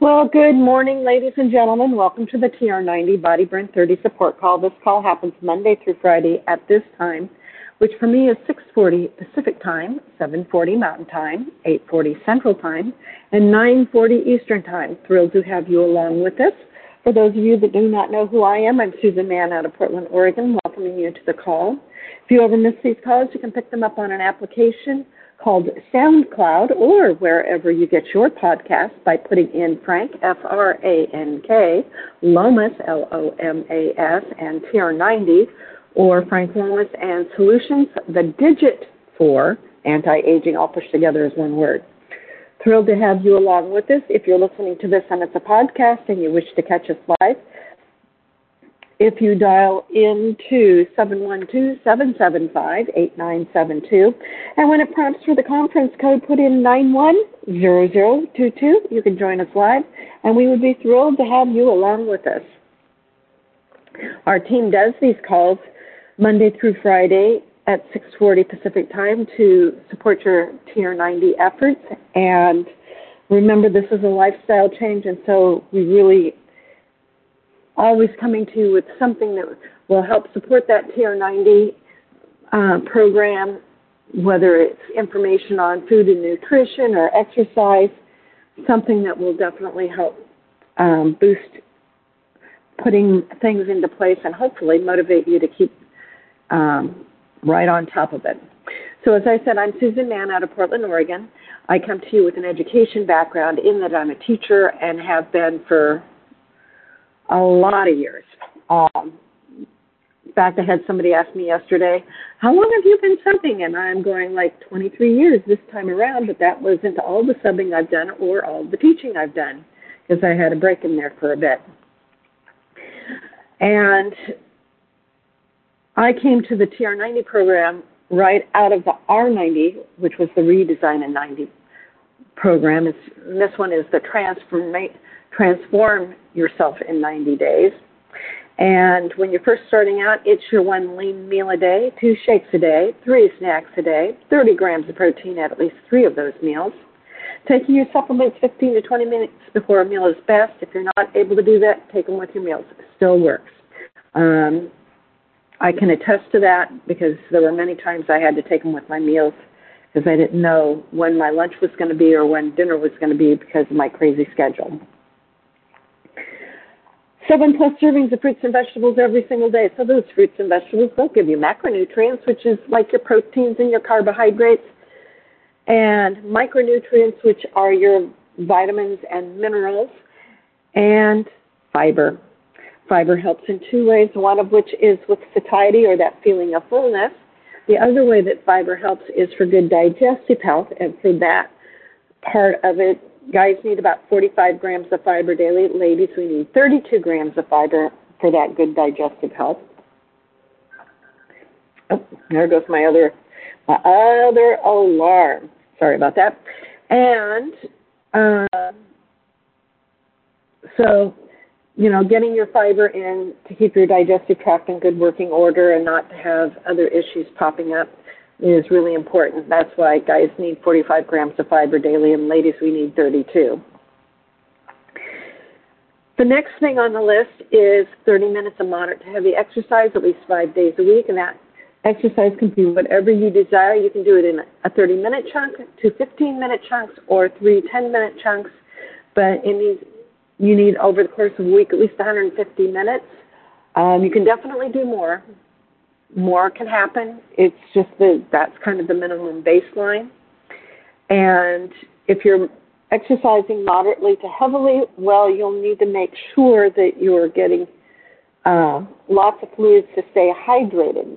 Well, good morning, ladies and gentlemen. Welcome to the TR90 Body Burn 30 support call. This call happens Monday through Friday at this time, which for me is 6:40 Pacific Time, 7:40 Mountain Time, 8:40 Central Time, and 9:40 Eastern Time. Thrilled to have you along with us. For those of you that do not know who I am, I'm Susan Mahon out of Portland, Oregon, welcoming you to the call. If you ever miss these calls, you can pick them up on an application called SoundCloud or wherever you get your podcasts by putting in Frank, F R A N K, Lomas, L O M A S, and TR90, or Frank Lomas and Solutions, the digit for anti aging, all pushed together as one word. Thrilled to have you along with us. If you're listening to this and it's a podcast and you wish to catch us live, if you dial into 712-775-8972. And when it prompts for the conference code, put in 910022. You can join us live, and we would be thrilled to have you along with us. Our team does these calls Monday through Friday at 6:40 Pacific Time to support your TR90 efforts. And remember, this is a lifestyle change, and so we really always coming to you with something that will help support that TR90 uh, program, whether it's information on food and nutrition or exercise, something that will definitely help um, boost putting things into place and hopefully motivate you to keep um, right on top of it. So, as I said, I'm Susan Mahon out of Portland, Oregon. I come to you with an education background in that I'm a teacher and have been for a lot of years. Um, in fact, I had somebody ask me yesterday, how long have you been subbing? And I'm going like 23 years this time around, but that wasn't all the subbing I've done or all the teaching I've done because I had a break in there for a bit. And I came to the TR90 program right out of the R90, which was the redesign in 90 program. It's, this one is the transformation transform yourself in 90 days. And when you're first starting out, it's your one lean meal a day, two shakes a day, three snacks a day, 30 grams of protein at at least three of those meals. Taking your supplements 15 to 20 minutes before a meal is best. If you're not able to do that, take them with your meals. It still works. Um, I can attest to that because there were many times I had to take them with my meals because I didn't know when my lunch was going to be or when dinner was going to be because of my crazy schedule. Seven plus servings of fruits and vegetables every single day. So those fruits and vegetables will give you macronutrients, which is like your proteins and your carbohydrates, and micronutrients, which are your vitamins and minerals, and fiber. Fiber helps in two ways, one of which is with satiety or that feeling of fullness. The other way that fiber helps is for good digestive health, and for that part of it, Guys need about 45 grams of fiber daily. Ladies, we need 32 grams of fiber for that good digestive health. Oh, there goes my other my other alarm. Sorry about that. And uh, so, you know, getting your fiber in to keep your digestive tract in good working order and not to have other issues popping up is really important. That's why guys need 45 grams of fiber daily, and ladies, we need 32. The next thing on the list is 30 minutes of moderate to heavy exercise, at least five days a week, and that exercise can be whatever you desire. You can do it in a 30 minute chunk, two 15 minute chunks, or three 10 minute chunks, but in these, you need over the course of a week at least 150 minutes. Um, you can definitely do more, more can happen. It's just that that's kind of the minimum baseline. And if you're exercising moderately to heavily, well, you'll need to make sure that you're getting uh, lots of fluids to stay hydrated.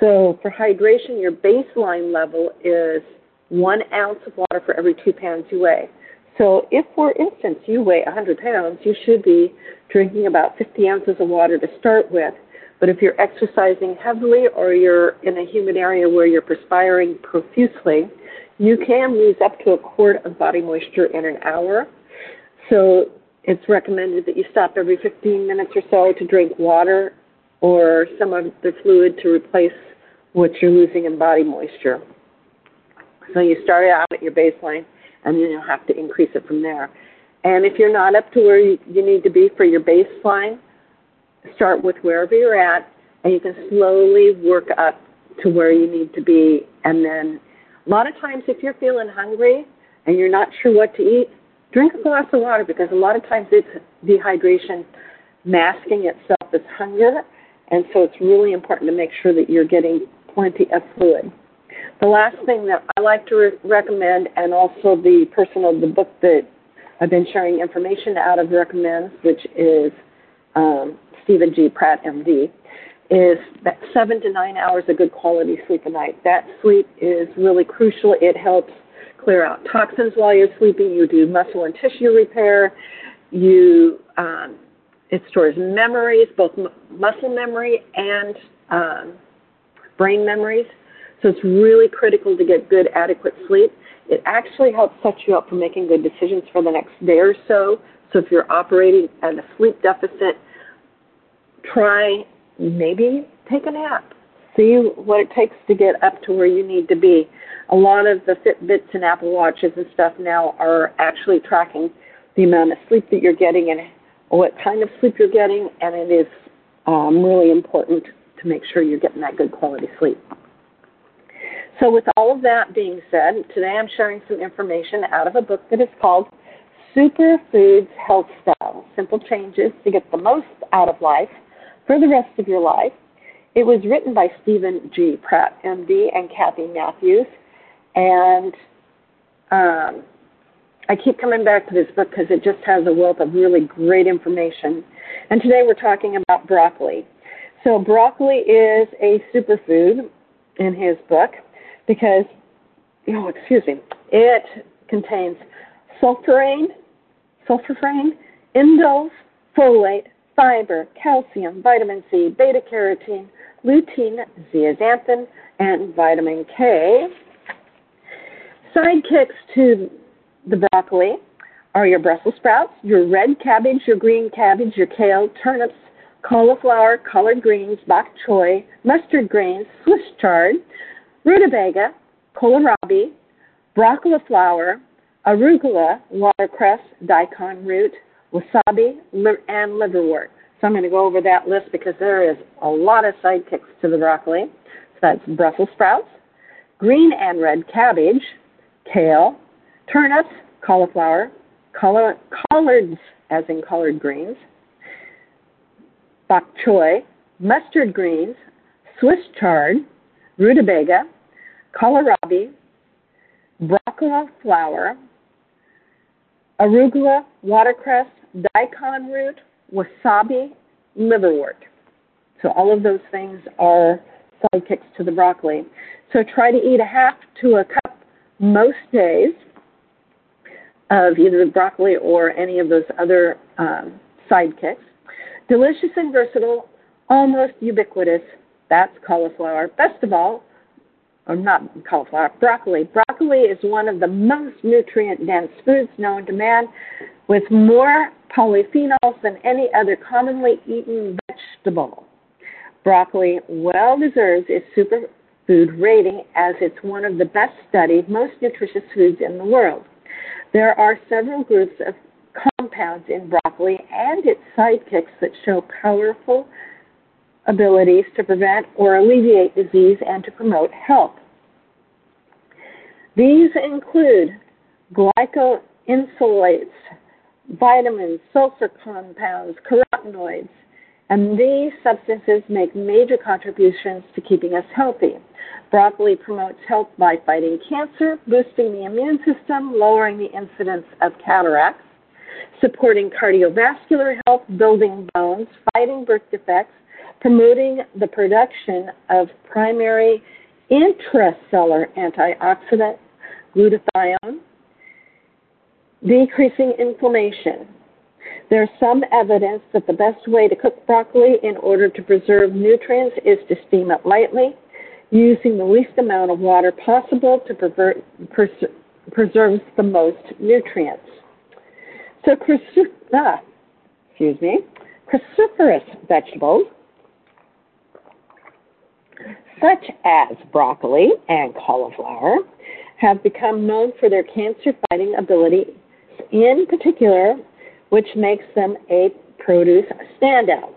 So for hydration, your baseline level is one ounce of water for every two pounds you weigh. So if, for instance, you weigh 100 pounds, you should be drinking about 50 ounces of water to start with but if you're exercising heavily or you're in a humid area where you're perspiring profusely, you can lose up to a quart of body moisture in an hour. So it's recommended that you stop every 15 minutes or so to drink water or some of the fluid to replace what you're losing in body moisture. So you start out at your baseline and then you'll have to increase it from there. And if you're not up to where you, you need to be for your baseline, start with wherever you're at, and you can slowly work up to where you need to be. And then a lot of times, if you're feeling hungry and you're not sure what to eat, drink a glass of water because a lot of times it's dehydration masking itself as hunger. And so it's really important to make sure that you're getting plenty of fluid. The last thing that I like to re- recommend, and also the person of the book that I've been sharing information out of recommends, which is um, Stephen G. Pratt, MD, is that seven to nine hours of good quality sleep a night. That sleep is really crucial. It helps clear out toxins while you're sleeping. You do muscle and tissue repair. You um, it stores memories, both m- muscle memory and um, brain memories. So it's really critical to get good, adequate sleep. It actually helps set you up for making good decisions for the next day or so. So if you're operating at a sleep deficit, try maybe take a nap. See what it takes to get up to where you need to be. A lot of the Fitbits and Apple Watches and stuff now are actually tracking the amount of sleep that you're getting and what kind of sleep you're getting, and it is um, really important to make sure you're getting that good quality sleep. So, with all of that being said, today I'm sharing some information out of a book that is called Superfoods Health Style Simple Changes to Get the Most Out of Life for the Rest of Your Life. It was written by Stephen G. Pratt, MD, and Kathy Matthews. And um, I keep coming back to this book because it just has a wealth of really great information. And today we're talking about broccoli. So, broccoli is a superfood in his book because, oh, excuse me, it contains sulforaphane, sulforaphane, indoles, folate, fiber, calcium, vitamin C, beta carotene, lutein, zeaxanthin, and vitamin K. Sidekicks to the broccoli are your Brussels sprouts, your red cabbage, your green cabbage, your kale, turnips, cauliflower, collard greens, bok choy, mustard greens, Swiss chard, rutabaga, kohlrabi, broccoli flower, arugula, watercress, daikon root, wasabi, and liverwort. So I'm going to go over that list because there is a lot of sidekicks to the broccoli. So that's Brussels sprouts, green and red cabbage, kale, turnips, cauliflower, collards as in collard greens, bok choy, mustard greens, Swiss chard, rutabaga, kohlrabi, broccoli flower, arugula, watercress, daikon root, wasabi, liverwort. So all of those things are sidekicks to the broccoli. So try to eat a half to a cup most days of either the broccoli or any of those other um, sidekicks. Delicious and versatile, almost ubiquitous. That's cauliflower. Best of all, or not cauliflower, broccoli. Broccoli is one of the most nutrient dense foods known to man with more polyphenols than any other commonly eaten vegetable. Broccoli well deserves its superfood rating as it's one of the best studied, most nutritious foods in the world. There are several groups of compounds in broccoli and its sidekicks that show powerful abilities to prevent or alleviate disease and to promote health. These include glucosinolates, vitamins, sulfur compounds, carotenoids, and these substances make major contributions to keeping us healthy. Broccoli promotes health by fighting cancer, boosting the immune system, lowering the incidence of cataracts, supporting cardiovascular health, building bones, fighting birth defects, promoting the production of primary intracellular antioxidant glutathione, decreasing inflammation. There's some evidence that the best way to cook broccoli in order to preserve nutrients is to steam it lightly, using the least amount of water possible to preserve, pres- preserves the most nutrients. So, ah, excuse me, cruciferous vegetables such as broccoli and cauliflower have become known for their cancer fighting ability in particular, which makes them a produce standout.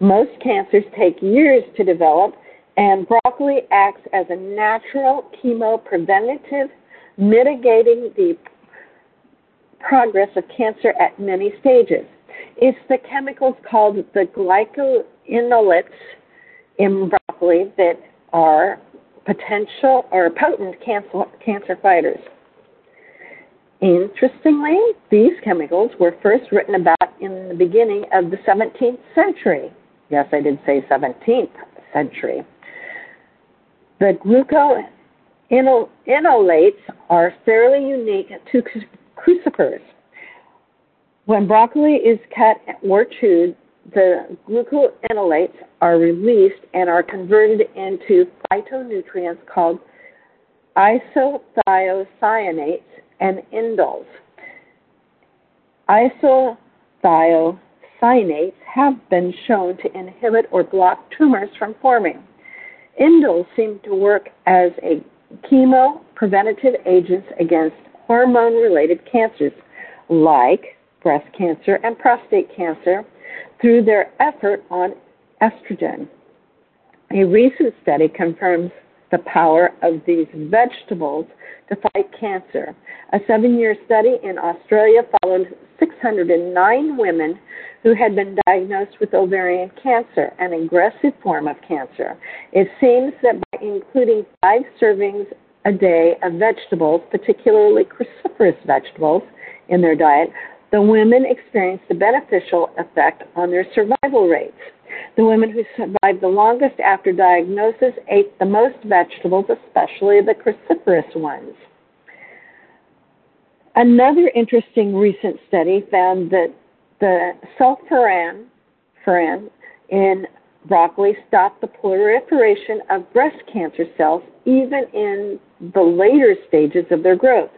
Most cancers take years to develop, and broccoli acts as a natural chemopreventative, mitigating the progress of cancer at many stages. It's the chemicals called the glucosinolates in broccoli that are potential or potent cancer, cancer fighters. Interestingly, these chemicals were first written about in the beginning of the 17th century. Yes, I did say 17th century. The glucosinolates are fairly unique to crucifers. When broccoli is cut or chewed, the glucosinolates are released and are converted into phytonutrients called isothiocyanates and indoles. Isothiocyanates have been shown to inhibit or block tumors from forming. Indoles seem to work as a chemo preventative agents against hormone related cancers like breast cancer and prostate cancer through their effort on estrogen. A recent study confirms the power of these vegetables to fight cancer. A seven year study in Australia followed 609 women who had been diagnosed with ovarian cancer, an aggressive form of cancer. It seems that by including five servings a day of vegetables, particularly cruciferous vegetables, in their diet, the women experienced a beneficial effect on their survival rates. The women who survived the longest after diagnosis ate the most vegetables, especially the cruciferous ones. Another interesting recent study found that the sulforan in broccoli stopped the proliferation of breast cancer cells even in the later stages of their growth.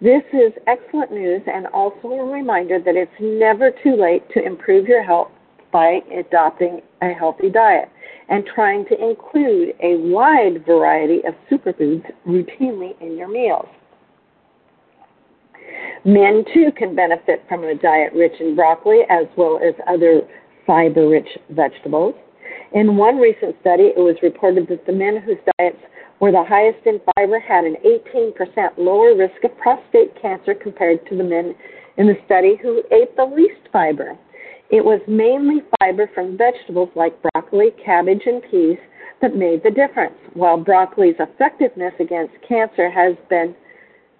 This is excellent news and also a reminder that it's never too late to improve your health by adopting a healthy diet and trying to include a wide variety of superfoods routinely in your meals. Men too can benefit from a diet rich in broccoli as well as other fiber rich vegetables. In one recent study, it was reported that the men whose diets were the highest in fiber had an 18% lower risk of prostate cancer compared to the men in the study who ate the least fiber. It was mainly fiber from vegetables like broccoli, cabbage, and peas that made the difference. While broccoli's effectiveness against cancer has been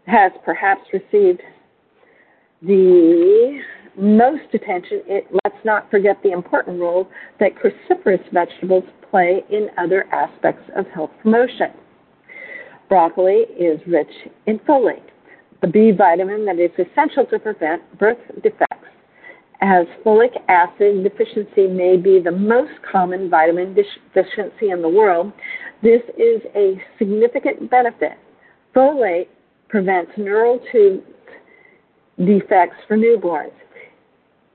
has perhaps received the most attention, it, let's not forget the important role that cruciferous vegetables play in other aspects of health promotion. Broccoli is rich in folate, the B vitamin that is essential to prevent birth defects. As folic acid deficiency may be the most common vitamin deficiency in the world, this is a significant benefit. Folate prevents neural tube defects for newborns,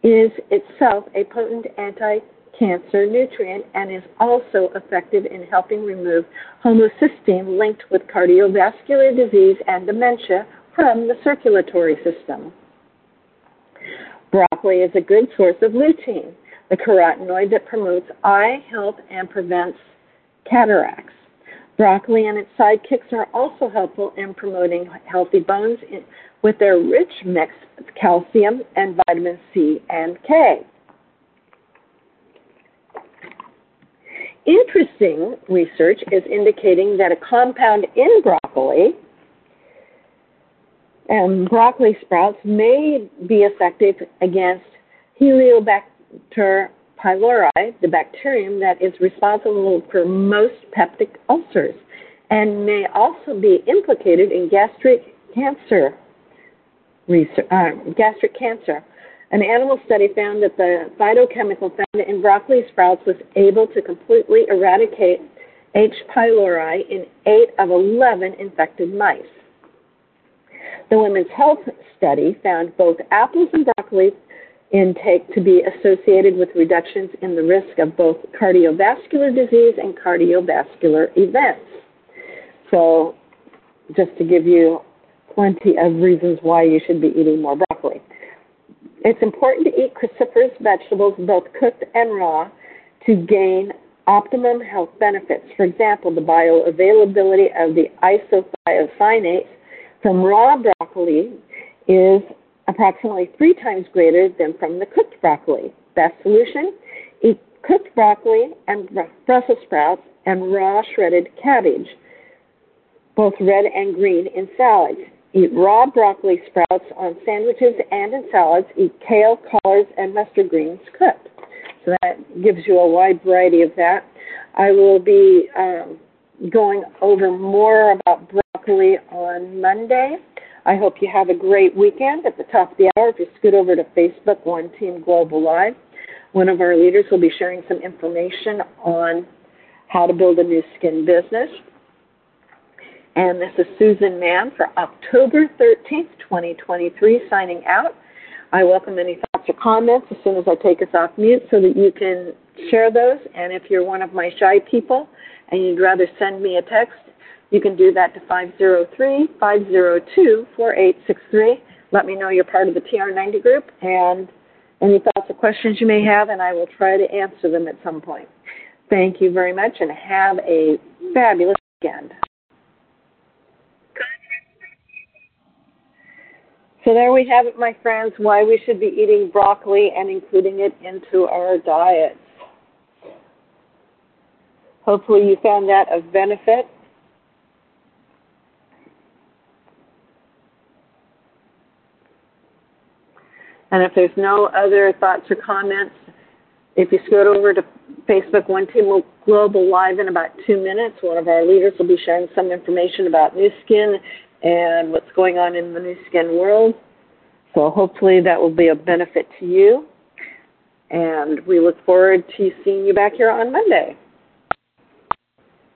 is itself a potent anti cancer nutrient and is also effective in helping remove homocysteine linked with cardiovascular disease and dementia from the circulatory system. Broccoli is a good source of lutein, the carotenoid that promotes eye health and prevents cataracts. Broccoli and its sidekicks are also helpful in promoting healthy bones with their rich mix of calcium and vitamin C and K. Interesting research is indicating that a compound in broccoli and broccoli sprouts may be effective against Helicobacter pylori, the bacterium that is responsible for most peptic ulcers, and may also be implicated in gastric cancer. Research, uh, gastric cancer. An animal study found that the phytochemical found in broccoli sprouts was able to completely eradicate H. pylori in 8 of 11 infected mice. The Women's Health Study found both apples and broccoli intake to be associated with reductions in the risk of both cardiovascular disease and cardiovascular events. So, just to give you plenty of reasons why you should be eating more broccoli. It's important to eat cruciferous vegetables, both cooked and raw, to gain optimum health benefits. For example, the bioavailability of the isothiocyanates from raw broccoli is approximately three times greater than from the cooked broccoli. Best solution? Eat cooked broccoli and Brussels sprouts and raw shredded cabbage, both red and green in salads. Eat raw broccoli sprouts on sandwiches and in salads. Eat kale, collards, and mustard greens cooked. So that gives you a wide variety of that. I will be um, going over more about on Monday. I hope you have a great weekend. At the top of the hour, if you scoot over to Facebook, One Team Global Live, one of our leaders will be sharing some information on how to build a Nu Skin business. And this is Susan Mahon for October 13th, 2023, signing out. I welcome any thoughts or comments as soon as I take us off mute so that you can share those. And if you're one of my shy people and you'd rather send me a text, you can do that to 503 502 4863. Let me know you're part of the TR90 group and any thoughts or questions you may have, and I will try to answer them at some point. Thank you very much and have a fabulous weekend. So there we have it, my friends, why we should be eating broccoli and including it into our diets. Hopefully you found that of benefit. And if there's no other thoughts or comments, if you scoot over to Facebook One Team Global Live in about two minutes, one of our leaders will be sharing some information about Nu Skin and what's going on in the Nu Skin world. So hopefully that will be a benefit to you. And we look forward to seeing you back here on Monday.